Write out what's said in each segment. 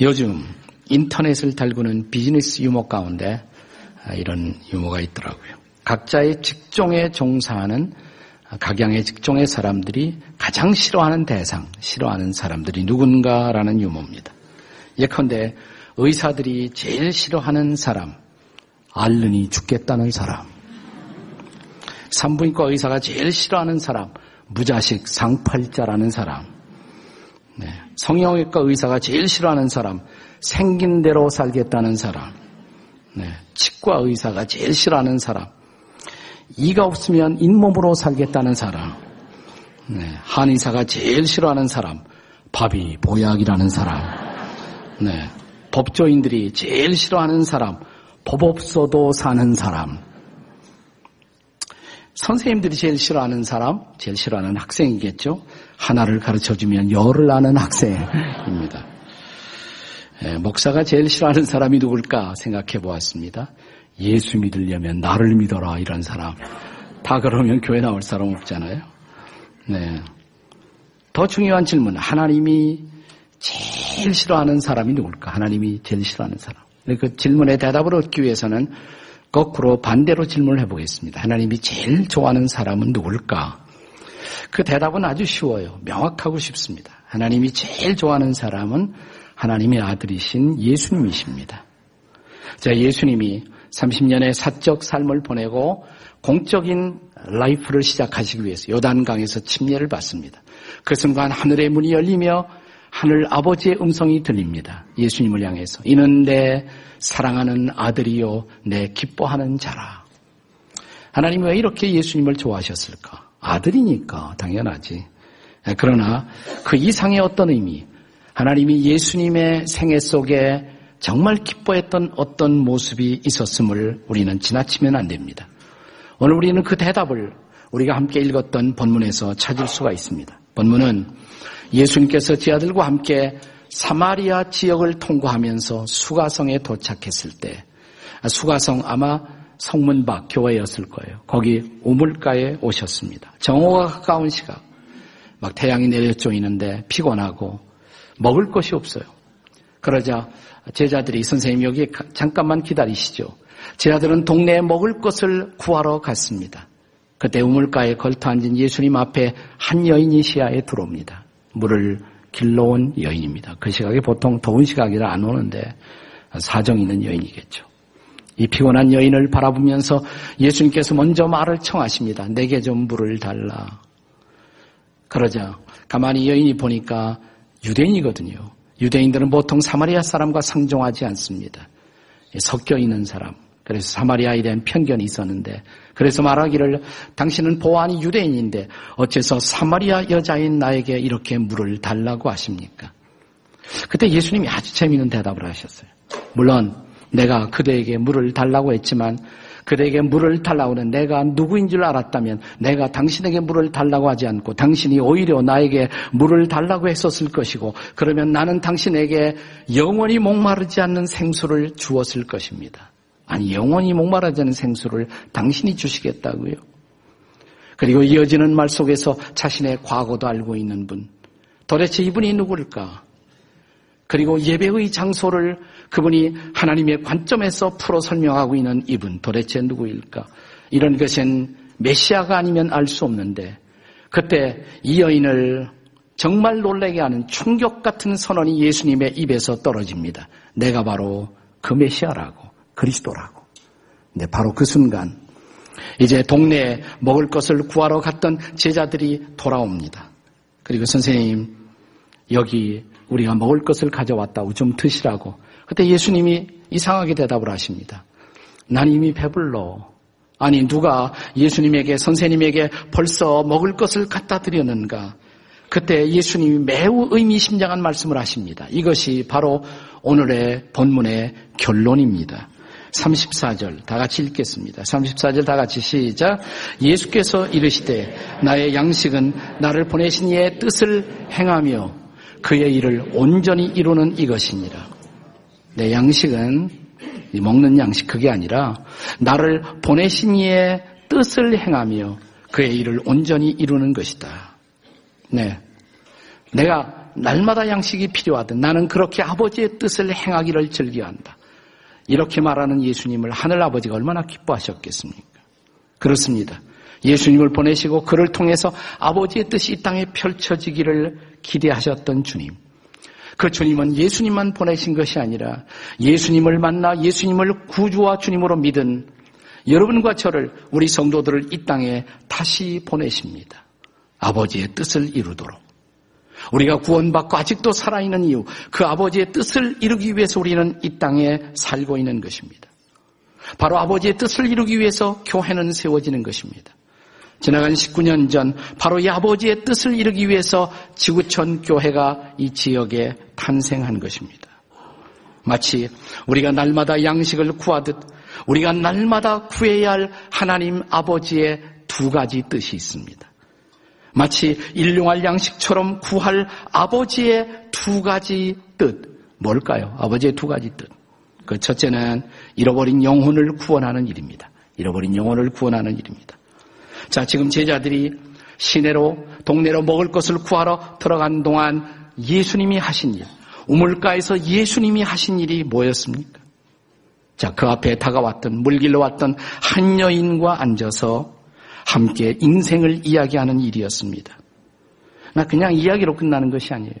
요즘 인터넷을 달구는 비즈니스 유머 가운데 이런 유머가 있더라고요. 각자의 직종에 종사하는 각양의 직종의 사람들이 가장 싫어하는 대상, 싫어하는 사람들이 누군가라는 유머입니다. 예컨대 의사들이 제일 싫어하는 사람, 앓느니 죽겠다는 사람. 산부인과 의사가 제일 싫어하는 사람, 무자식 상팔자라는 사람. 네. 성형외과 의사가 제일 싫어하는 사람, 생긴 대로 살겠다는 사람. 네. 치과 의사가 제일 싫어하는 사람, 이가 없으면 잇몸으로 살겠다는 사람. 네. 한의사가 제일 싫어하는 사람, 밥이 보약이라는 사람. 네. 법조인들이 제일 싫어하는 사람, 법 없어도 사는 사람. 선생님들이 제일 싫어하는 사람, 제일 싫어하는 학생이겠죠. 하나를 가르쳐주면 열을 아는 학생입니다. 예, 목사가 제일 싫어하는 사람이 누굴까 생각해 보았습니다. 예수 믿으려면 나를 믿어라 이런 사람. 다 그러면 교회 나올 사람 없잖아요. 네. 더 중요한 질문. 하나님이 제일 싫어하는 사람이 누굴까? 하나님이 제일 싫어하는 사람. 그 질문에 대답을 얻기 위해서는 거꾸로 반대로 질문을 해보겠습니다. 하나님이 제일 좋아하는 사람은 누굴까? 그 대답은 아주 쉬워요. 명확하고 쉽습니다. 하나님이 제일 좋아하는 사람은 하나님의 아들이신 예수님이십니다. 자, 예수님이 30년의 사적 삶을 보내고 공적인 라이프를 시작하시기 위해서 요단강에서 침례를 받습니다. 그 순간 하늘의 문이 열리며 하늘 아버지의 음성이 들립니다. 예수님을 향해서. 이는 내 사랑하는 아들이요, 내 기뻐하는 자라. 하나님이 왜 이렇게 예수님을 좋아하셨을까? 아들이니까, 당연하지. 그러나 그 이상의 어떤 의미, 하나님이 예수님의 생애 속에 정말 기뻐했던 어떤 모습이 있었음을 우리는 지나치면 안 됩니다. 오늘 우리는 그 대답을 우리가 함께 읽었던 본문에서 찾을 수가 있습니다. 본문은 예수님께서 제 아들과 함께 사마리아 지역을 통과하면서 수가성에 도착했을 때 수가성 아마 성문 밖 교회였을 거예요. 거기 우물가에 오셨습니다. 정오가 가까운 시각 막 태양이 내려쪼이는데 피곤하고 먹을 것이 없어요. 그러자 제자들이 선생님 여기 잠깐만 기다리시죠. 제자들은 동네에 먹을 것을 구하러 갔습니다. 그때 우물가에 걸터 앉은 예수님 앞에 한 여인이 시야에 들어옵니다. 물을 길러온 여인입니다. 그 시각에 보통 더운 시각이라 안 오는데 사정 있는 여인이겠죠. 이 피곤한 여인을 바라보면서 예수님께서 먼저 말을 청하십니다. 내게 좀 물을 달라. 그러자 가만히 여인이 보니까 유대인이거든요. 유대인들은 보통 사마리아 사람과 상종하지 않습니다. 섞여 있는 사람. 그래서 사마리아에 대한 편견이 있었는데 그래서 말하기를 당신은 보안이 유대인인데 어째서 사마리아 여자인 나에게 이렇게 물을 달라고 하십니까? 그때 예수님이 아주 재미있는 대답을 하셨어요. 물론 내가 그대에게 물을 달라고 했지만 그대에게 물을 달라고 하는 내가 누구인 줄 알았다면 내가 당신에게 물을 달라고 하지 않고 당신이 오히려 나에게 물을 달라고 했었을 것이고 그러면 나는 당신에게 영원히 목마르지 않는 생수를 주었을 것입니다. 아니 영원히 목마르지 않는 생수를 당신이 주시겠다고요. 그리고 이어지는 말 속에서 자신의 과거도 알고 있는 분. 도대체 이분이 누굴까? 그리고 예배의 장소를 그분이 하나님의 관점에서 풀어 설명하고 있는 이분 도대체 누구일까? 이런 것은 메시아가 아니면 알 수 없는데 그때 이 여인을 정말 놀라게 하는 충격 같은 선언이 예수님의 입에서 떨어집니다. 내가 바로 그 메시아라고 그리스도라고. 근데 바로 그 순간 이제 동네에 먹을 것을 구하러 갔던 제자들이 돌아옵니다. 그리고 선생님 여기 우리가 먹을 것을 가져왔다고 좀 드시라고. 그때 예수님이 이상하게 대답을 하십니다. 난 이미 배불러. 아니 누가 예수님에게 선생님에게 벌써 먹을 것을 갖다 드렸는가? 그때 예수님이 매우 의미심장한 말씀을 하십니다. 이것이 바로 오늘의 본문의 결론입니다. 34절 다 같이 읽겠습니다. 34절 다 같이 시작. 예수께서 이르시되 나의 양식은 나를 보내신 이의 뜻을 행하며 그의 일을 온전히 이루는 이것이니라. 내 양식은 먹는 양식 그게 아니라 나를 보내신 이의 뜻을 행하며 그의 일을 온전히 이루는 것이다. 네. 내가 날마다 양식이 필요하듯 나는 그렇게 아버지의 뜻을 행하기를 즐겨한다. 이렇게 말하는 예수님을 하늘 아버지가 얼마나 기뻐하셨겠습니까? 그렇습니다. 예수님을 보내시고 그를 통해서 아버지의 뜻이 이 땅에 펼쳐지기를 기대하셨던 주님. 그 주님은 예수님만 보내신 것이 아니라 예수님을 만나 예수님을 구주와 주님으로 믿은 여러분과 저를 우리 성도들을 이 땅에 다시 보내십니다. 아버지의 뜻을 이루도록. 우리가 구원받고 아직도 살아있는 이유, 그 아버지의 뜻을 이루기 위해서 우리는 이 땅에 살고 있는 것입니다. 바로 아버지의 뜻을 이루기 위해서 교회는 세워지는 것입니다. 지나간 19년 전 바로 이 아버지의 뜻을 이루기 위해서 지구촌 교회가 이 지역에 탄생한 것입니다. 마치 우리가 날마다 양식을 구하듯 우리가 날마다 구해야 할 하나님 아버지의 두 가지 뜻이 있습니다. 마치 일용할 양식처럼 구할 아버지의 두 가지 뜻. 뭘까요? 아버지의 두 가지 뜻. 그 첫째는 잃어버린 영혼을 구원하는 일입니다. 잃어버린 영혼을 구원하는 일입니다. 자, 지금 제자들이 시내로, 동네로 먹을 것을 구하러 들어간 동안 예수님이 하신 일, 우물가에서 예수님이 하신 일이 뭐였습니까? 자, 그 앞에 다가왔던, 물길로 왔던 한 여인과 앉아서 함께 인생을 이야기하는 일이었습니다. 나 그냥 이야기로 끝나는 것이 아니에요.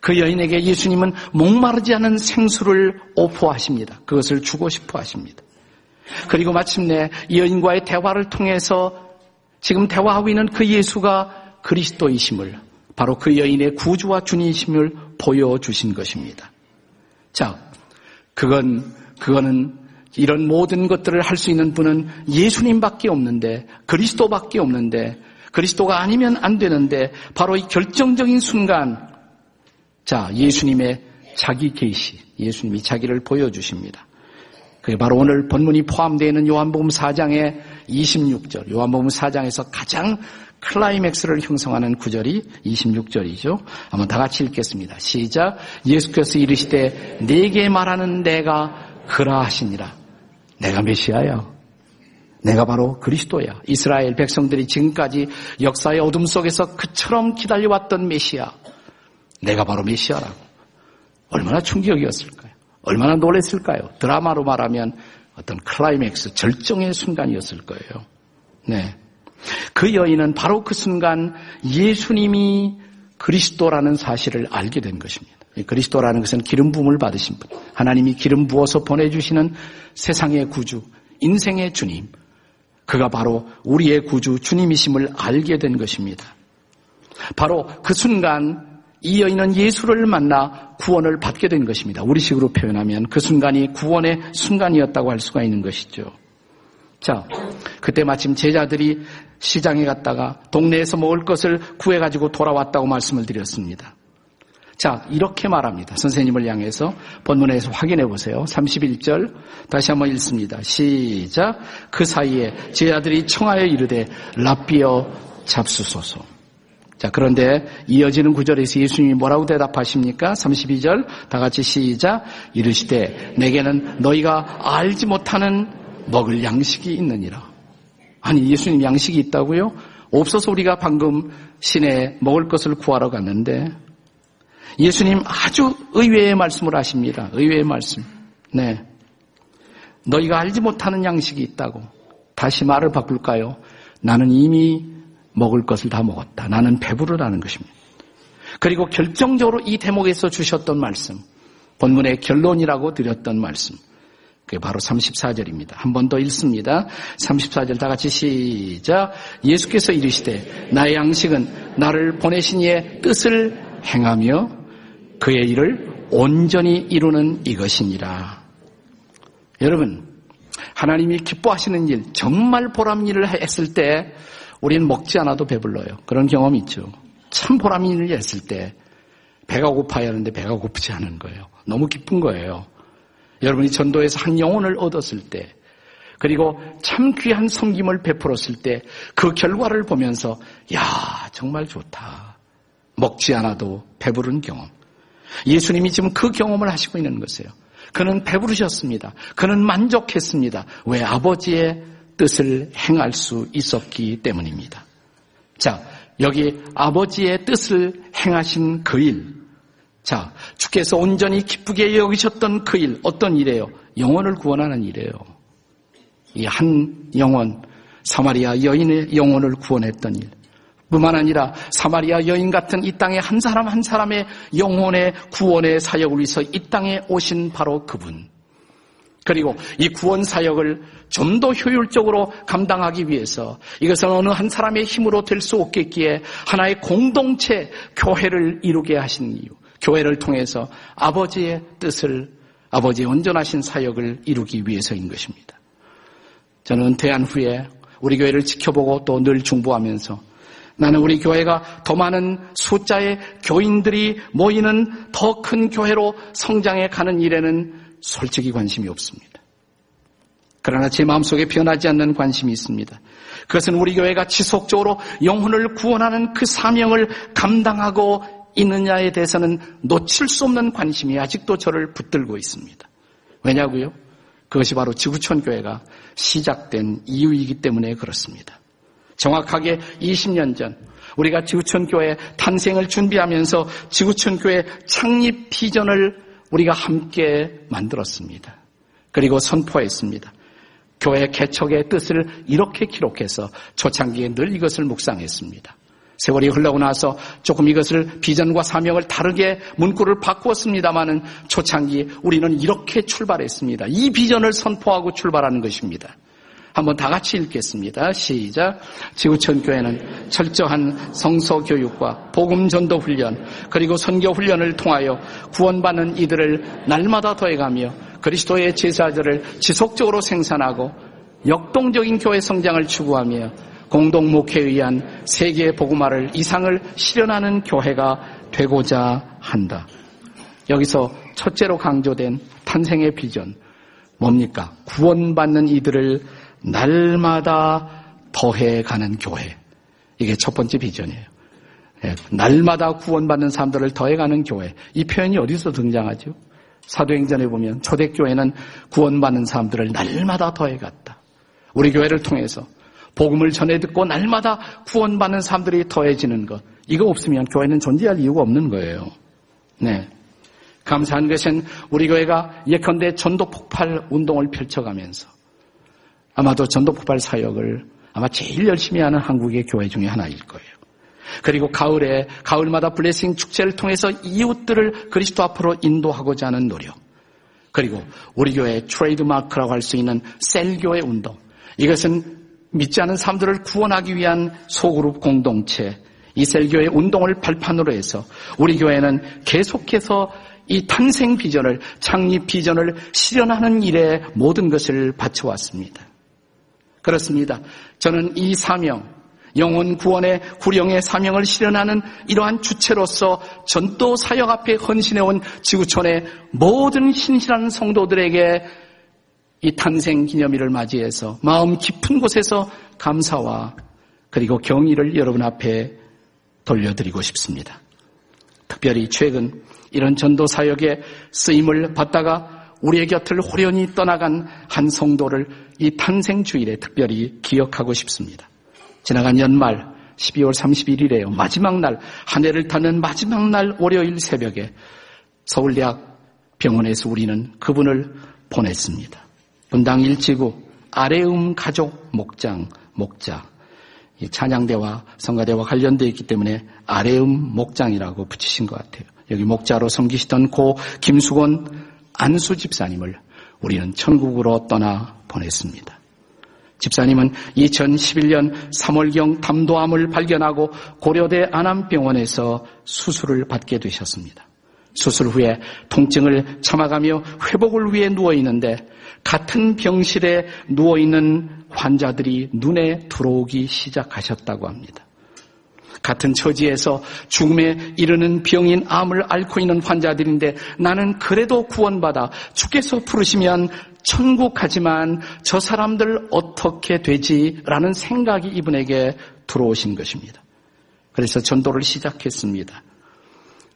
그 여인에게 예수님은 목마르지 않은 생수를 오포하십니다. 그것을 주고 싶어 하십니다. 그리고 마침내 이 여인과의 대화를 통해서 지금 대화하고 있는 그 예수가 그리스도이심을 바로 그 여인의 구주와 주님이심을 보여주신 것입니다. 자, 그건, 그거는 이런 모든 것들을 할 수 있는 분은 예수님밖에 없는데, 그리스도밖에 없는데, 그리스도가 아니면 안 되는데, 바로 이 결정적인 순간, 자, 예수님의 자기 계시, 예수님이 자기를 보여주십니다. 그게 바로 오늘 본문이 포함되어 있는 요한복음 4장의 26절, 요한복음 4장에서 가장 클라이맥스를 형성하는 구절이 26절이죠. 한번 다 같이 읽겠습니다. 시작. 예수께서 이르시되 내게 말하는 내가 그라 하시니라. 내가 메시아야. 내가 바로 그리스도야. 이스라엘 백성들이 지금까지 역사의 어둠 속에서 그처럼 기다려왔던 메시아. 내가 바로 메시아라고. 얼마나 충격이었을까요? 얼마나 놀랬을까요? 드라마로 말하면 어떤 클라이맥스, 절정의 순간이었을 거예요. 네. 그 여인은 바로 그 순간 예수님이 그리스도라는 사실을 알게 된 것입니다. 그리스도라는 것은 기름 부음을 받으신 분. 하나님이 기름 부어서 보내주시는 세상의 구주, 인생의 주님. 그가 바로 우리의 구주, 주님이심을 알게 된 것입니다. 바로 그 순간 이 여인은 예수를 만나 구원을 받게 된 것입니다. 우리식으로 표현하면 그 순간이 구원의 순간이었다고 할 수가 있는 것이죠. 자, 그때 마침 제자들이 시장에 갔다가 동네에서 먹을 것을 구해가지고 돌아왔다고 말씀을 드렸습니다. 자, 이렇게 말합니다. 선생님을 향해서 본문에서 확인해 보세요. 31절 다시 한번 읽습니다. 시작. 그 사이에 제자들이 청하여 이르되 랍비어 잡수소서. 자, 그런데 이어지는 구절에서 예수님이 뭐라고 대답하십니까? 32절 다 같이 시작. 이르시되 내게는 너희가 알지 못하는 먹을 양식이 있느니라. 아니, 예수님 양식이 있다고요? 없어서 우리가 방금 시내에 먹을 것을 구하러 갔는데 예수님 아주 의외의 말씀을 하십니다. 의외의 말씀. 네. 너희가 알지 못하는 양식이 있다고. 다시 말을 바꿀까요? 나는 이미 먹을 것을 다 먹었다. 나는 배부르다는 것입니다. 그리고 결정적으로 이 대목에서 주셨던 말씀, 본문의 결론이라고 드렸던 말씀, 그게 바로 34절입니다. 한 번 더 읽습니다. 34절 다 같이 시작. 예수께서 이르시되 나의 양식은 나를 보내신 이의 뜻을 행하며 그의 일을 온전히 이루는 이것이니라. 여러분, 하나님이 기뻐하시는 일, 정말 보람 일을 했을 때 우리는 먹지 않아도 배불러요. 그런 경험이 있죠. 참 보람 일을 했을 때 배가 고파야 하는데 배가 고프지 않은 거예요. 너무 기쁜 거예요. 여러분이 전도에서 한 영혼을 얻었을 때 그리고 참 귀한 섬김을 베풀었을 때 그 결과를 보면서 야 정말 좋다. 먹지 않아도 배부른 경험. 예수님이 지금 그 경험을 하시고 있는 것이에요. 그는 배부르셨습니다. 그는 만족했습니다. 왜 아버지의 뜻을 행할 수 있었기 때문입니다. 자, 여기 아버지의 뜻을 행하신 그 일. 자, 주께서 온전히 기쁘게 여기셨던 그 일, 어떤 일이에요? 영혼을 구원하는 일이에요. 이 한 영혼, 사마리아 여인의 영혼을 구원했던 일. 뿐만 아니라 사마리아 여인 같은 이 땅의 한 사람 한 사람의 영혼의 구원의 사역을 위해서 이 땅에 오신 바로 그분. 그리고 이 구원 사역을 좀 더 효율적으로 감당하기 위해서 이것은 어느 한 사람의 힘으로 될 수 없겠기에 하나의 공동체 교회를 이루게 하신 이유. 교회를 통해서 아버지의 뜻을 아버지의 온전하신 사역을 이루기 위해서인 것입니다. 저는 은퇴한 후에 우리 교회를 지켜보고 또 늘 중보하면서 나는 우리 교회가 더 많은 숫자의 교인들이 모이는 더 큰 교회로 성장해 가는 일에는 솔직히 관심이 없습니다. 그러나 제 마음속에 변하지 않는 관심이 있습니다. 그것은 우리 교회가 지속적으로 영혼을 구원하는 그 사명을 감당하고 있느냐에 대해서는 놓칠 수 없는 관심이 아직도 저를 붙들고 있습니다. 왜냐고요? 그것이 바로 지구촌 교회가 시작된 이유이기 때문에 그렇습니다. 정확하게 20년 전 우리가 지구촌 교회 탄생을 준비하면서 지구촌 교회 창립 비전을 우리가 함께 만들었습니다. 그리고 선포했습니다. 교회 개척의 뜻을 이렇게 기록해서 초창기에 늘 이것을 묵상했습니다. 세월이 흘러고 나서 조금 이것을 비전과 사명을 다르게 문구를 바꾸었습니다마는 초창기 우리는 이렇게 출발했습니다. 이 비전을 선포하고 출발하는 것입니다. 한번 다 같이 읽겠습니다. 시작. 지구촌 교회는 철저한 성서 교육과 복음 전도 훈련 그리고 선교 훈련을 통하여 구원받는 이들을 날마다 더해가며 그리스도의 제사들을 지속적으로 생산하고 역동적인 교회 성장을 추구하며 공동 목회에 의한 세계 복음화를 이상을 실현하는 교회가 되고자 한다. 여기서 첫째로 강조된 탄생의 비전 뭡니까? 구원받는 이들을 날마다 더해가는 교회. 이게 첫 번째 비전이에요. 예, 날마다 구원받는 사람들을 더해가는 교회. 이 표현이 어디서 등장하죠? 사도행전에 보면 초대교회는 구원받는 사람들을 날마다 더해갔다. 우리 교회를 통해서 복음을 전해 듣고 날마다 구원받는 사람들이 더해지는 것. 이거 없으면 교회는 존재할 이유가 없는 거예요. 네. 감사한 것은 우리 교회가 예컨대 전도 폭발 운동을 펼쳐가면서 아마도 전도 폭발 사역을 아마 제일 열심히 하는 한국의 교회 중에 하나일 거예요. 그리고 가을에 가을마다 Blessing 축제를 통해서 이웃들을 그리스도 앞으로 인도하고자 하는 노력. 그리고 우리 교회의 트레이드마크라고 할 수 있는 셀교회 운동. 이것은 믿지 않은 사람들을 구원하기 위한 소그룹 공동체, 이 셀교회 운동을 발판으로 해서 우리 교회는 계속해서 이 탄생 비전을, 창립 비전을 실현하는 일에 모든 것을 바쳐왔습니다. 그렇습니다. 저는 이 사명, 영혼 구원의 구령의 사명을 실현하는 이러한 주체로서 전도 사역 앞에 헌신해온 지구촌의 모든 신실한 성도들에게 이 탄생 기념일을 맞이해서 마음 깊은 곳에서 감사와 그리고 경의를 여러분 앞에 돌려드리고 싶습니다. 특별히 최근 이런 전도 사역에 쓰임을 받다가 우리의 곁을 호련히 떠나간 한 성도를 이 탄생 주일에 특별히 기억하고 싶습니다. 지나간 연말 12월 31일에요. 마지막 날, 한 해를 타는 마지막 날 월요일 새벽에 서울대학 병원에서 우리는 그분을 보냈습니다. 분당 일지구 아래음 가족 목장, 목자. 찬양대와 성가대와 관련되어 있기 때문에 아래음 목장이라고 붙이신 것 같아요. 여기 목자로 섬기시던 고 김수건 안수 집사님을 우리는 천국으로 떠나 보냈습니다. 집사님은 2011년 3월경 담도암을 발견하고 고려대 안암병원에서 수술을 받게 되셨습니다. 수술 후에 통증을 참아가며 회복을 위해 누워 있는데 같은 병실에 누워 있는 환자들이 눈에 들어오기 시작하셨다고 합니다. 같은 처지에서 죽음에 이르는 병인 암을 앓고 있는 환자들인데 나는 그래도 구원받아 주께서 부르시면 천국 가지만 저 사람들 어떻게 되지 라는 생각이 이분에게 들어오신 것입니다. 그래서 전도를 시작했습니다.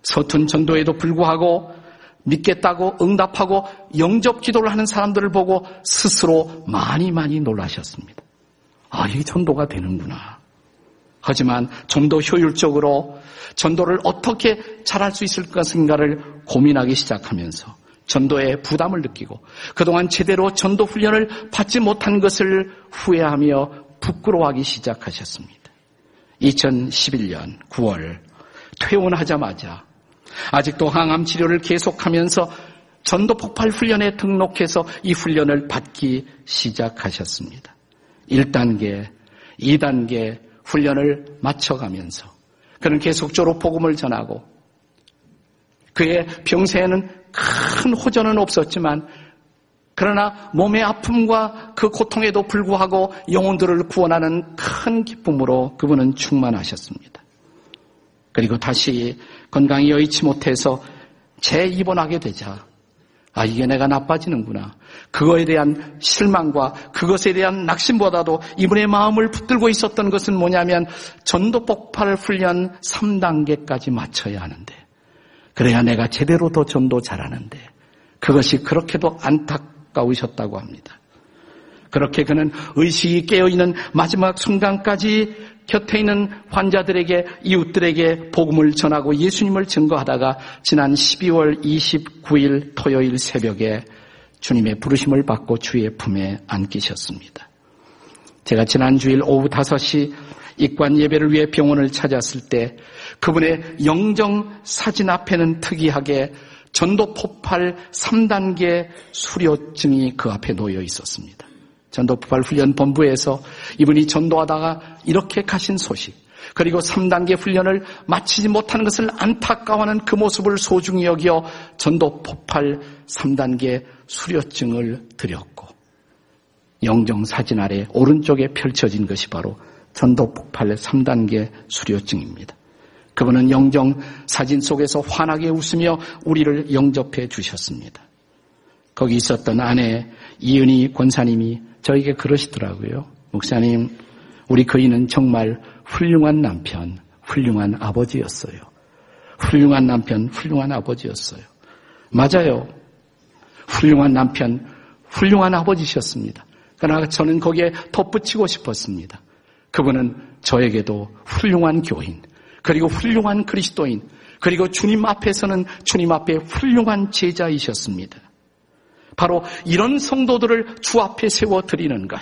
서툰 전도에도 불구하고 믿겠다고 응답하고 영접 기도를 하는 사람들을 보고 스스로 많이 많이 놀라셨습니다. 아, 이게 전도가 되는구나. 하지만 좀 더 효율적으로 전도를 어떻게 잘할 수 있을 것인가를 고민하기 시작하면서 전도에 부담을 느끼고 그동안 제대로 전도 훈련을 받지 못한 것을 후회하며 부끄러워하기 시작하셨습니다. 2011년 9월 퇴원하자마자 아직도 항암 치료를 계속하면서 전도 폭발 훈련에 등록해서 이 훈련을 받기 시작하셨습니다. 1단계, 2단계 훈련을 마쳐가면서 그는 계속적으로 복음을 전하고 그의 병세에는 큰 호전은 없었지만 그러나 몸의 아픔과 그 고통에도 불구하고 영혼들을 구원하는 큰 기쁨으로 그분은 충만하셨습니다. 그리고 다시 건강이 여의치 못해서 재입원하게 되자 아, 이게 내가 나빠지는구나. 그거에 대한 실망과 그것에 대한 낙심보다도 이분의 마음을 붙들고 있었던 것은 뭐냐면 전도 폭발 훈련 3단계까지 맞춰야 하는데 그래야 내가 제대로 더 전도 잘하는데 그것이 그렇게도 안타까우셨다고 합니다. 그렇게 그는 의식이 깨어있는 마지막 순간까지 곁에 있는 환자들에게 이웃들에게 복음을 전하고 예수님을 증거하다가 지난 12월 29일 토요일 새벽에 주님의 부르심을 받고 주의 품에 안기셨습니다. 제가 지난 주일 오후 5시 입관 예배를 위해 병원을 찾았을 때 그분의 영정 사진 앞에는 특이하게 전도 폭발 3단계 수료증이 그 앞에 놓여 있었습니다. 전도폭발 훈련 본부에서 이분이 전도하다가 이렇게 가신 소식, 그리고 3단계 훈련을 마치지 못하는 것을 안타까워하는 그 모습을 소중히 여겨 전도 폭발 3단계 수료증을 드렸고, 영정 사진 아래 오른쪽에 펼쳐진 것이 바로 전도 폭발 3단계 수료증입니다. 그분은 영정 사진 속에서 환하게 웃으며 우리를 영접해 주셨습니다. 거기 있었던 아내 이은희 권사님이 저에게 그러시더라고요. 목사님, 우리 그이는 정말 훌륭한 남편, 훌륭한 아버지였어요. 훌륭한 남편, 훌륭한 아버지였어요. 맞아요. 훌륭한 남편, 훌륭한 아버지셨습니다. 그러나 저는 거기에 덧붙이고 싶었습니다. 그분은 저에게도 훌륭한 교인, 그리고 훌륭한 그리스도인, 그리고 주님 앞에서는 주님 앞에 훌륭한 제자이셨습니다. 바로 이런 성도들을 주 앞에 세워 드리는 것.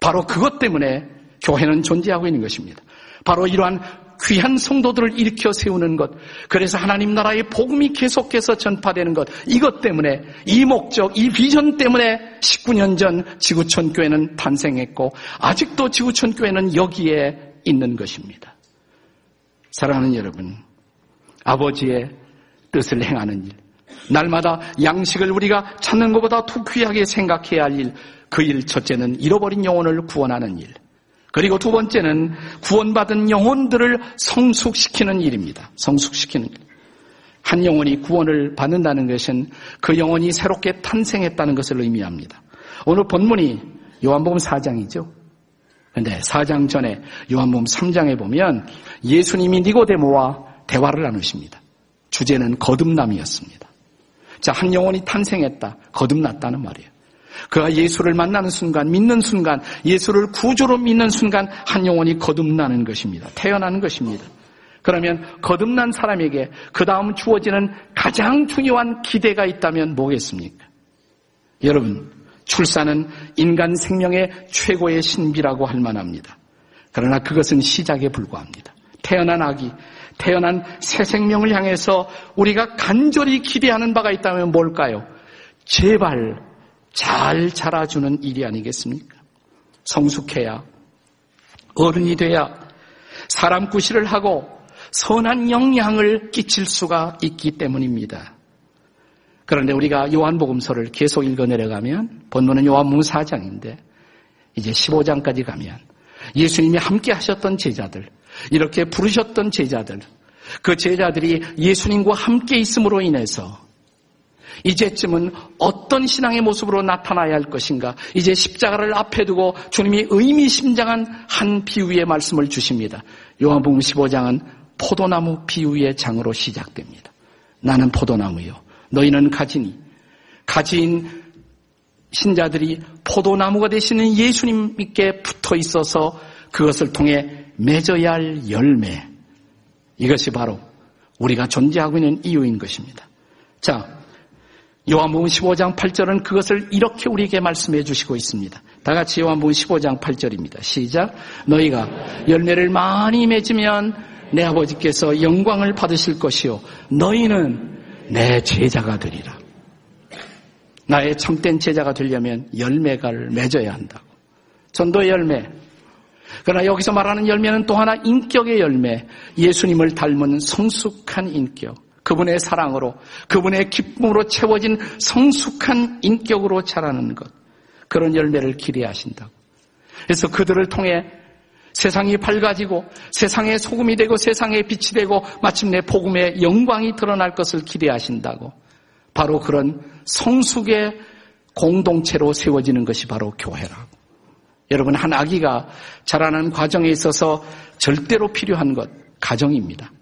바로 그것 때문에 교회는 존재하고 있는 것입니다. 바로 이러한 귀한 성도들을 일으켜 세우는 것. 그래서 하나님 나라의 복음이 계속해서 전파되는 것. 이것 때문에 이 목적, 이 비전 때문에 19년 전 지구촌 교회는 탄생했고 아직도 지구촌 교회는 여기에 있는 것입니다. 사랑하는 여러분, 아버지의 뜻을 행하는 일, 날마다 양식을 우리가 찾는 것보다 더 귀하게 생각해야 할 일, 그 일 첫째는 잃어버린 영혼을 구원하는 일. 그리고 두 번째는 구원받은 영혼들을 성숙시키는 일입니다. 성숙시키는 일. 한 영혼이 구원을 받는다는 것은 그 영혼이 새롭게 탄생했다는 것을 의미합니다. 오늘 본문이 요한복음 4장이죠. 그런데 4장 전에 요한복음 3장에 보면 예수님이 니고데모와 대화를 나누십니다. 주제는 거듭남이었습니다. 자, 한 영혼이 탄생했다. 거듭났다는 말이에요. 그가 예수를 만나는 순간, 믿는 순간, 예수를 구조로 믿는 순간 한 영혼이 거듭나는 것입니다. 태어나는 것입니다. 그러면 거듭난 사람에게 그 다음 주어지는 가장 중요한 기대가 있다면 뭐겠습니까? 여러분, 출산은 인간 생명의 최고의 신비라고 할 만합니다. 그러나 그것은 시작에 불과합니다. 태어난 아기, 태어난 새 생명을 향해서 우리가 간절히 기대하는 바가 있다면 뭘까요? 제발 잘 자라주는 일이 아니겠습니까? 성숙해야, 어른이 돼야 사람 구실을 하고 선한 영향을 끼칠 수가 있기 때문입니다. 그런데 우리가 요한복음서를 계속 읽어 내려가면 본문은 요한복음 4장인데 이제 15장까지 가면 예수님이 함께 하셨던 제자들, 이렇게 부르셨던 제자들, 그 제자들이 예수님과 함께 있음으로 인해서 이제쯤은 어떤 신앙의 모습으로 나타나야 할 것인가? 이제 십자가를 앞에 두고 주님이 의미심장한 한 비유의 말씀을 주십니다. 요한복음 15장은 포도나무 비유의 장으로 시작됩니다. 나는 포도나무요. 너희는 가지니. 가지인 신자들이 포도나무가 되시는 예수님께 붙어 있어서 그것을 통해 맺어야 할 열매. 이것이 바로 우리가 존재하고 있는 이유인 것입니다. 자, 요한복음 15장 8절은 그것을 이렇게 우리에게 말씀해 주시고 있습니다. 다 같이 요한복음 15장 8절입니다. 시작. 너희가 열매를 많이 맺으면 내 아버지께서 영광을 받으실 것이요. 너희는 내 제자가 되리라. 나의 참된 제자가 되려면 열매가를 맺어야 한다고. 전도의 열매. 그러나 여기서 말하는 열매는 또 하나 인격의 열매. 예수님을 닮은 성숙한 인격. 그분의 사랑으로, 그분의 기쁨으로 채워진 성숙한 인격으로 자라는 것. 그런 열매를 기대하신다고. 그래서 그들을 통해 세상이 밝아지고 세상의 소금이 되고 세상의 빛이 되고 마침내 복음의 영광이 드러날 것을 기대하신다고. 바로 그런 성숙의 공동체로 세워지는 것이 바로 교회라고. 여러분, 한 아기가 자라는 과정에 있어서 절대로 필요한 것, 가정입니다.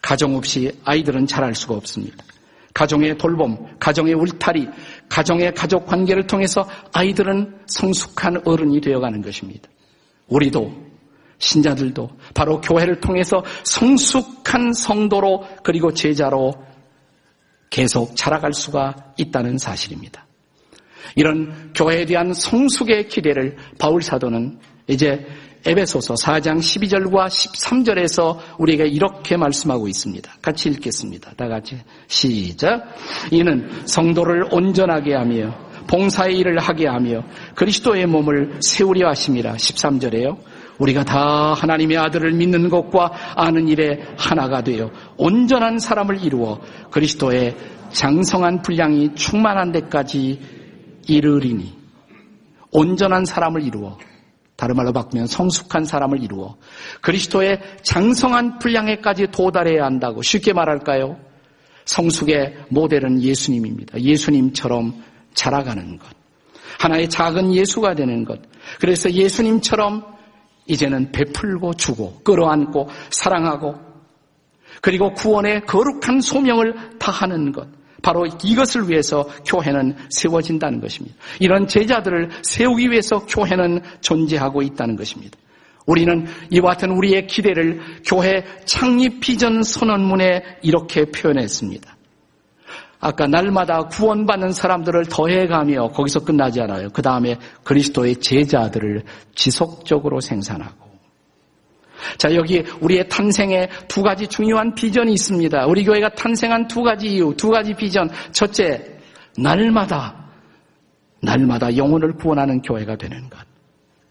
가정 없이 아이들은 자랄 수가 없습니다. 가정의 돌봄, 가정의 울타리, 가정의 가족 관계를 통해서 아이들은 성숙한 어른이 되어가는 것입니다. 우리도 신자들도 바로 교회를 통해서 성숙한 성도로 그리고 제자로 계속 자라갈 수가 있다는 사실입니다. 이런 교회에 대한 성숙의 기대를 바울 사도는 이제 에베소서 4장 12절과 13절에서 우리에게 이렇게 말씀하고 있습니다. 같이 읽겠습니다. 다 같이 시작. 이는 성도를 온전하게 하며 봉사의 일을 하게 하며 그리스도의 몸을 세우려 하심이라 13절에요. 우리가 다 하나님의 아들을 믿는 것과 아는 일에 하나가 되어 온전한 사람을 이루어 그리스도의 장성한 분량이 충만한 데까지 이르리니 온전한 사람을 이루어 다른 말로 바꾸면 성숙한 사람을 이루어 그리스도의 장성한 분량에까지 도달해야 한다고 쉽게 말할까요? 성숙의 모델은 예수님입니다. 예수님처럼 자라가는 것. 하나의 작은 예수가 되는 것. 그래서 예수님처럼 이제는 베풀고 주고 끌어안고 사랑하고 그리고 구원의 거룩한 소명을 다하는 것. 바로 이것을 위해서 교회는 세워진다는 것입니다. 이런 제자들을 세우기 위해서 교회는 존재하고 있다는 것입니다. 우리는 이와 같은 우리의 기대를 교회 창립 비전 선언문에 이렇게 표현했습니다. 아까 날마다 구원받는 사람들을 더해가며 거기서 끝나지 않아요. 그 다음에 그리스도의 제자들을 지속적으로 생산하고. 자, 여기 우리의 탄생에 두 가지 중요한 비전이 있습니다. 우리 교회가 탄생한 두 가지 이유, 두 가지 비전. 첫째, 날마다, 날마다 영혼을 구원하는 교회가 되는 것.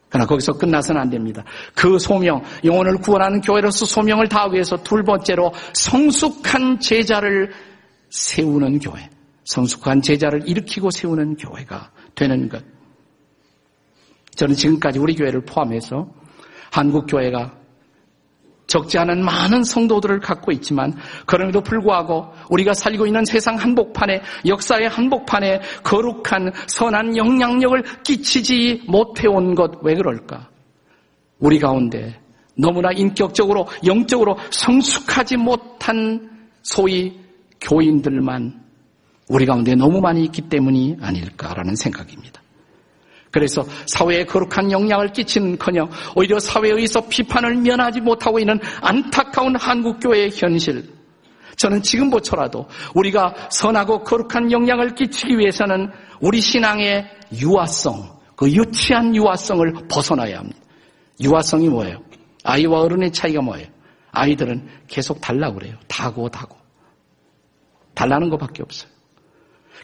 그러나 거기서 끝나서는 안 됩니다. 그 소명, 영혼을 구원하는 교회로서 소명을 다하기 위해서 둘 번째로 성숙한 제자를 세우는 교회, 성숙한 제자를 일으키고 세우는 교회가 되는 것. 저는 지금까지 우리 교회를 포함해서 한국 교회가 적지 않은 많은 성도들을 갖고 있지만 그럼에도 불구하고 우리가 살고 있는 세상 한복판에 역사의 한복판에 거룩한 선한 영향력을 끼치지 못해온 것 왜 그럴까? 우리 가운데 너무나 인격적으로 영적으로 성숙하지 못한 소위 교인들만 우리 가운데 너무 많이 있기 때문이 아닐까라는 생각입니다. 그래서 사회에 거룩한 영향을 끼치는커녕 오히려 사회에서 비판을 면하지 못하고 있는 안타까운 한국교회의 현실. 저는 지금부터라도 우리가 선하고 거룩한 영향을 끼치기 위해서는 우리 신앙의 유아성, 그 유치한 유아성을 벗어나야 합니다. 유아성이 뭐예요? 아이와 어른의 차이가 뭐예요? 아이들은 계속 달라고 그래요. 다고 다고. 달라는 것밖에 없어요.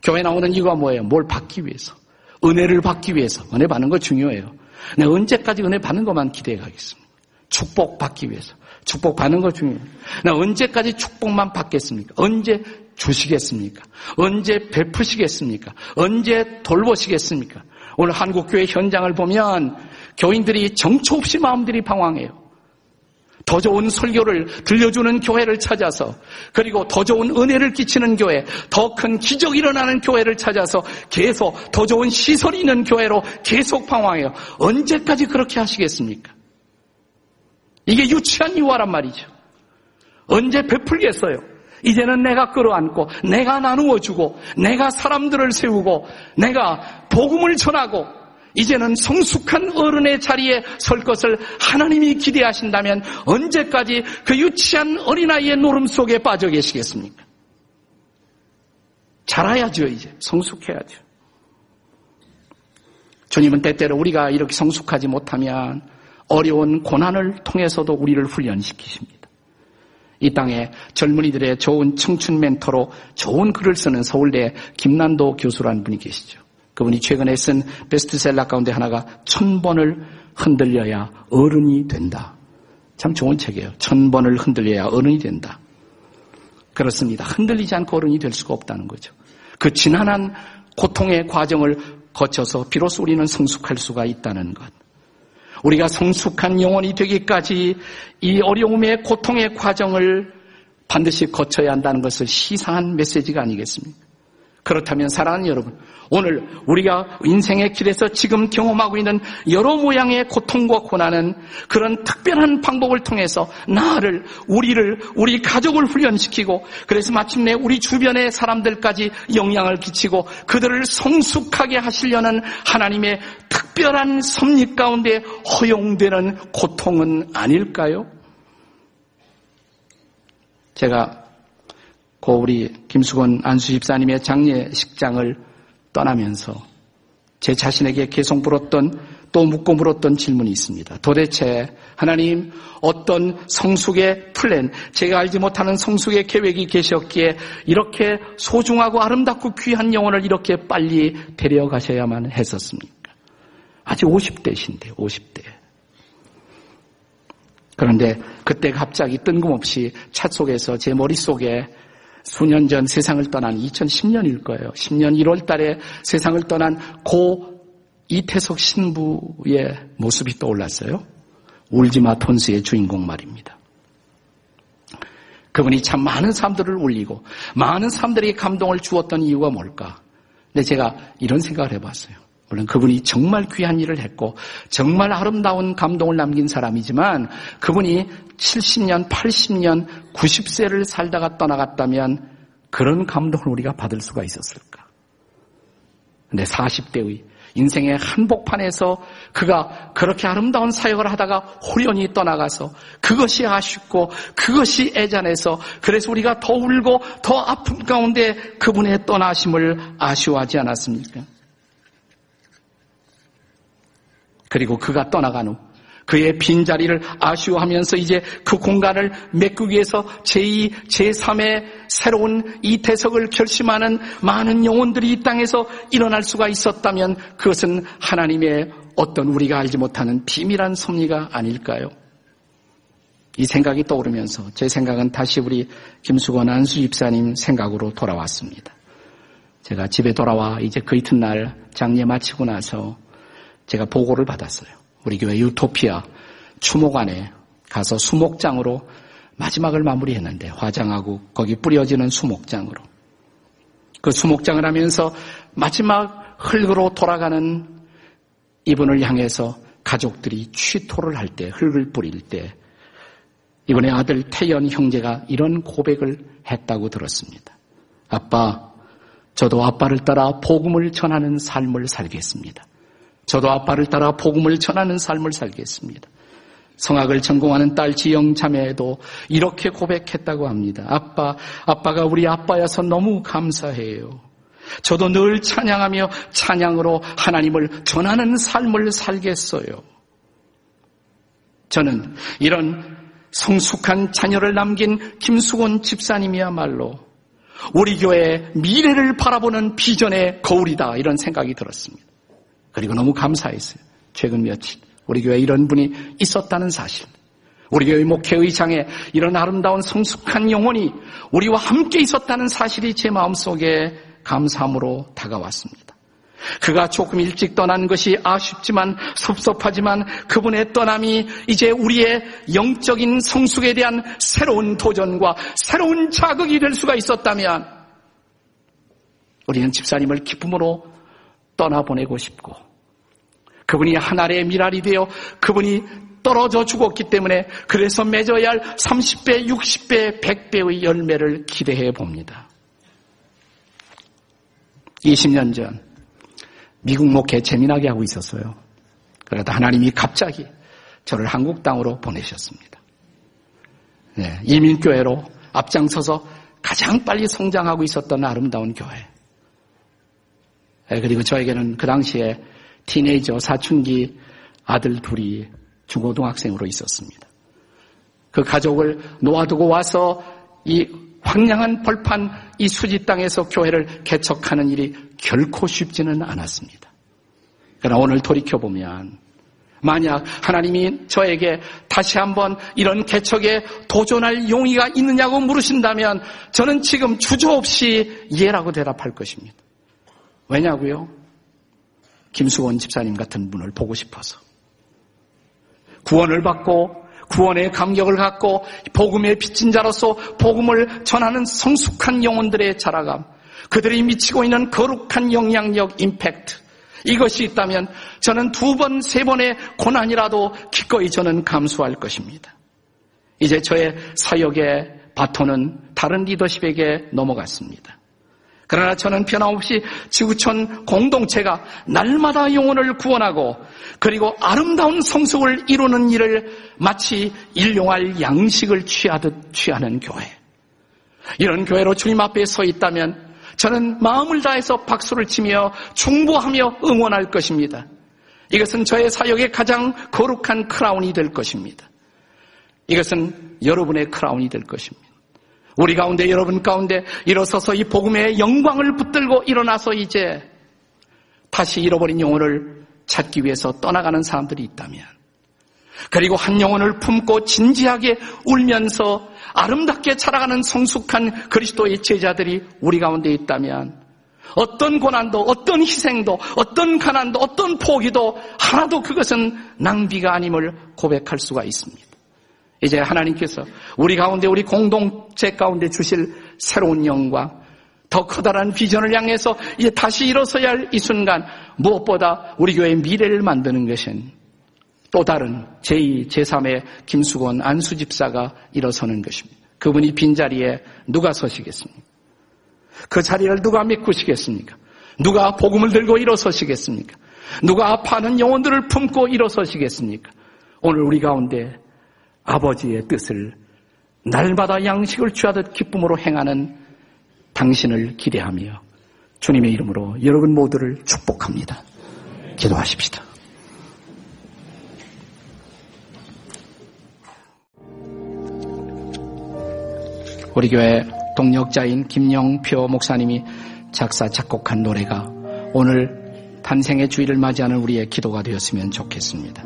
교회 나오는 이유가 뭐예요? 뭘 받기 위해서. 은혜를 받기 위해서. 은혜 받는 거 중요해요. 내가 언제까지 은혜 받는 것만 기대해 가겠습니까? 축복 받기 위해서. 축복 받는 거 중요해요. 나 언제까지 축복만 받겠습니까? 언제 주시겠습니까? 언제 베푸시겠습니까? 언제 돌보시겠습니까? 오늘 한국교회 현장을 보면 교인들이 정처 없이 마음들이 방황해요. 더 좋은 설교를 들려주는 교회를 찾아서 그리고 더 좋은 은혜를 끼치는 교회, 더 큰 기적이 일어나는 교회를 찾아서 계속 더 좋은 시설이 있는 교회로 계속 방황해요. 언제까지 그렇게 하시겠습니까? 이게 유치한 유화란 말이죠. 언제 베풀겠어요? 이제는 내가 끌어안고, 내가 나누어주고, 내가 사람들을 세우고, 내가 복음을 전하고, 이제는 성숙한 어른의 자리에 설 것을 하나님이 기대하신다면 언제까지 그 유치한 어린아이의 노름 속에 빠져 계시겠습니까? 자라야죠, 이제. 성숙해야죠. 주님은 때때로 우리가 이렇게 성숙하지 못하면 어려운 고난을 통해서도 우리를 훈련시키십니다. 이 땅에 젊은이들의 좋은 청춘 멘토로 좋은 글을 쓰는 서울대 김난도 교수라는 분이 계시죠. 그분이 최근에 쓴 베스트셀러 가운데 하나가 천 번을 흔들려야 어른이 된다. 참 좋은 책이에요. 천 번을 흔들려야 어른이 된다. 그렇습니다. 흔들리지 않고 어른이 될 수가 없다는 거죠. 그 지난한 고통의 과정을 거쳐서 비로소 우리는 성숙할 수가 있다는 것. 우리가 성숙한 영혼이 되기까지 이 어려움의 고통의 과정을 반드시 거쳐야 한다는 것을 시사한 메시지가 아니겠습니까? 그렇다면 사랑하는 여러분, 오늘 우리가 인생의 길에서 지금 경험하고 있는 여러 모양의 고통과 고난은 그런 특별한 방법을 통해서 나를, 우리를, 우리 가족을 훈련시키고 그래서 마침내 우리 주변의 사람들까지 영향을 끼치고 그들을 성숙하게 하시려는 하나님의 특별한 섭리 가운데 허용되는 고통은 아닐까요? 제가 고 우리 김수건 안수 집사님의 장례식장을 떠나면서 제 자신에게 계속 물었던 또 묻고 물었던 질문이 있습니다. 도대체 하나님 어떤 성숙의 플랜, 제가 알지 못하는 성숙의 계획이 계셨기에 이렇게 소중하고 아름답고 귀한 영혼을 이렇게 빨리 데려가셔야만 했었습니까? 아직 50대신데 50대. 그런데 그때 갑자기 뜬금없이 차 속에서 제 머릿속에 수년 전 세상을 떠난 2010년일 거예요. 10년 1월 달에 세상을 떠난 고 이태석 신부의 모습이 떠올랐어요. 울지마 톤스의 주인공 말입니다. 그분이 참 많은 사람들을 울리고 많은 사람들에게 감동을 주었던 이유가 뭘까? 근데 제가 이런 생각을 해봤어요. 물론 그분이 정말 귀한 일을 했고 정말 아름다운 감동을 남긴 사람이지만 그분이 70년, 80년, 90세를 살다가 떠나갔다면 그런 감동을 우리가 받을 수가 있었을까? 근데 40대의 인생의 한복판에서 그가 그렇게 아름다운 사역을 하다가 호련히 떠나가서 그것이 아쉽고 그것이 애잔해서 그래서 우리가 더 울고 더 아픈 가운데 그분의 떠나심을 아쉬워하지 않았습니까? 그리고 그가 떠나간 후 그의 빈자리를 아쉬워하면서 이제 그 공간을 메꾸기 위해서 제2, 제3의 새로운 이 대석을 결심하는 많은 영혼들이 이 땅에서 일어날 수가 있었다면 그것은 하나님의 어떤 우리가 알지 못하는 비밀한 섭리가 아닐까요? 이 생각이 떠오르면서 제 생각은 다시 우리 김수건 안수 집사님 생각으로 돌아왔습니다. 제가 집에 돌아와 이제 그 이튿날 장례 마치고 나서 제가 보고를 받았어요. 우리 교회 유토피아 추모관에 가서 수목장으로 마지막을 마무리했는데 화장하고 거기 뿌려지는 수목장으로 그 수목장을 하면서 마지막 흙으로 돌아가는 이분을 향해서 가족들이 취토를 할 때 흙을 뿌릴 때 이번에 아들 태연 형제가 이런 고백을 했다고 들었습니다. 아빠, 저도 아빠를 따라 복음을 전하는 삶을 살겠습니다. 저도 아빠를 따라 복음을 전하는 삶을 살겠습니다. 성악을 전공하는 딸 지영 자매도 이렇게 고백했다고 합니다. 아빠, 아빠가 우리 아빠여서 너무 감사해요. 저도 늘 찬양하며 찬양으로 하나님을 전하는 삶을 살겠어요. 저는 이런 성숙한 자녀를 남긴 김수곤 집사님이야말로 우리 교회의 미래를 바라보는 비전의 거울이다 이런 생각이 들었습니다. 그리고 너무 감사했어요. 최근 며칠 우리 교회에 이런 분이 있었다는 사실. 우리 교회 목회의장에 이런 아름다운 성숙한 영혼이 우리와 함께 있었다는 사실이 제 마음속에 감사함으로 다가왔습니다. 그가 조금 일찍 떠난 것이 아쉽지만 섭섭하지만 그분의 떠남이 이제 우리의 영적인 성숙에 대한 새로운 도전과 새로운 자극이 될 수가 있었다면 우리는 집사님을 기쁨으로 떠나보내고 싶고 그분이 하나의 미랄이 되어 그분이 떨어져 죽었기 때문에 그래서 맺어야 할 30배, 60배, 100배의 열매를 기대해 봅니다. 20년 전 미국 목회 재미나게 하고 있었어요. 그러다 하나님이 갑자기 저를 한국 땅으로 보내셨습니다. 네, 이민교회로 앞장서서 가장 빨리 성장하고 있었던 아름다운 교회. 네, 그리고 저에게는 그 당시에 티네이저 사춘기 아들 둘이 중고등학생으로 있었습니다. 그 가족을 놓아두고 와서 이 황량한 벌판 이 수지 땅에서 교회를 개척하는 일이 결코 쉽지는 않았습니다. 그러나 오늘 돌이켜보면 만약 하나님이 저에게 다시 한번 이런 개척에 도전할 용의가 있느냐고 물으신다면 저는 지금 주저없이 예라고 대답할 것입니다. 왜냐고요? 김수원 집사님 같은 분을 보고 싶어서. 구원을 받고 구원의 감격을 갖고 복음의 빚진 자로서 복음을 전하는 성숙한 영혼들의 자라감, 그들이 미치고 있는 거룩한 영향력, 임팩트, 이것이 있다면 저는 두 번, 세 번의 고난이라도 기꺼이 저는 감수할 것입니다. 이제 저의 사역의 바톤은 다른 리더십에게 넘어갔습니다. 그러나 저는 변함없이 지구촌 공동체가 날마다 영혼을 구원하고 그리고 아름다운 성숙을 이루는 일을 마치 일용할 양식을 취하듯 취하는 교회. 이런 교회로 주님 앞에 서 있다면 저는 마음을 다해서 박수를 치며 충보하며 응원할 것입니다. 이것은 저의 사역의 가장 거룩한 크라운이 될 것입니다. 이것은 여러분의 크라운이 될 것입니다. 우리 가운데 여러분 가운데 일어서서 이 복음의 영광을 붙들고 일어나서 이제 다시 잃어버린 영혼을 찾기 위해서 떠나가는 사람들이 있다면 그리고 한 영혼을 품고 진지하게 울면서 아름답게 자라가는 성숙한 그리스도의 제자들이 우리 가운데 있다면 어떤 고난도 어떤 희생도 어떤 가난도 어떤 포기도 하나도 그것은 낭비가 아님을 고백할 수가 있습니다. 이제 하나님께서 우리 가운데 우리 공동체 가운데 주실 새로운 영광, 더 커다란 비전을 향해서 이제 다시 일어서야 할 이 순간 무엇보다 우리 교회의 미래를 만드는 것은 또 다른 제2, 제3의 김수건 안수 집사가 일어서는 것입니다. 그분이 빈자리에 누가 서시겠습니까? 그 자리를 누가 메꾸시겠습니까? 누가 복음을 들고 일어서시겠습니까? 누가 아파하는 영혼들을 품고 일어서시겠습니까? 오늘 우리 가운데 아버지의 뜻을 날마다 양식을 취하듯 기쁨으로 행하는 당신을 기대하며 주님의 이름으로 여러분 모두를 축복합니다. 기도하십시다. 우리 교회 동력자인 김영표 목사님이 작사 작곡한 노래가 오늘 탄생의 주일을 맞이하는 우리의 기도가 되었으면 좋겠습니다.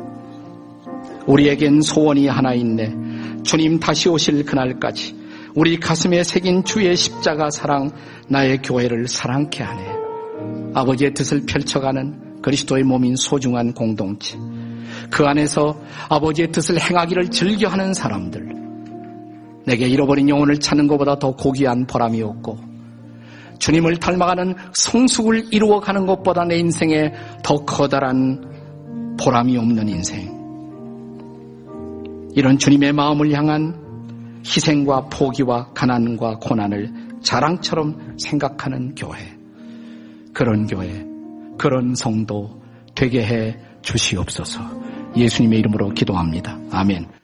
우리에겐 소원이 하나 있네. 주님 다시 오실 그날까지 우리 가슴에 새긴 주의 십자가 사랑 나의 교회를 사랑케 하네. 아버지의 뜻을 펼쳐가는 그리스도의 몸인 소중한 공동체. 그 안에서 아버지의 뜻을 행하기를 즐겨하는 사람들. 내게 잃어버린 영혼을 찾는 것보다 더 고귀한 보람이 없고 주님을 닮아가는 성숙을 이루어가는 것보다 내 인생에 더 커다란 보람이 없는 인생. 이런 주님의 마음을 향한 희생과 포기와 가난과 고난을 자랑처럼 생각하는 교회. 그런 교회, 그런 성도 되게 해 주시옵소서. 예수님의 이름으로 기도합니다. 아멘.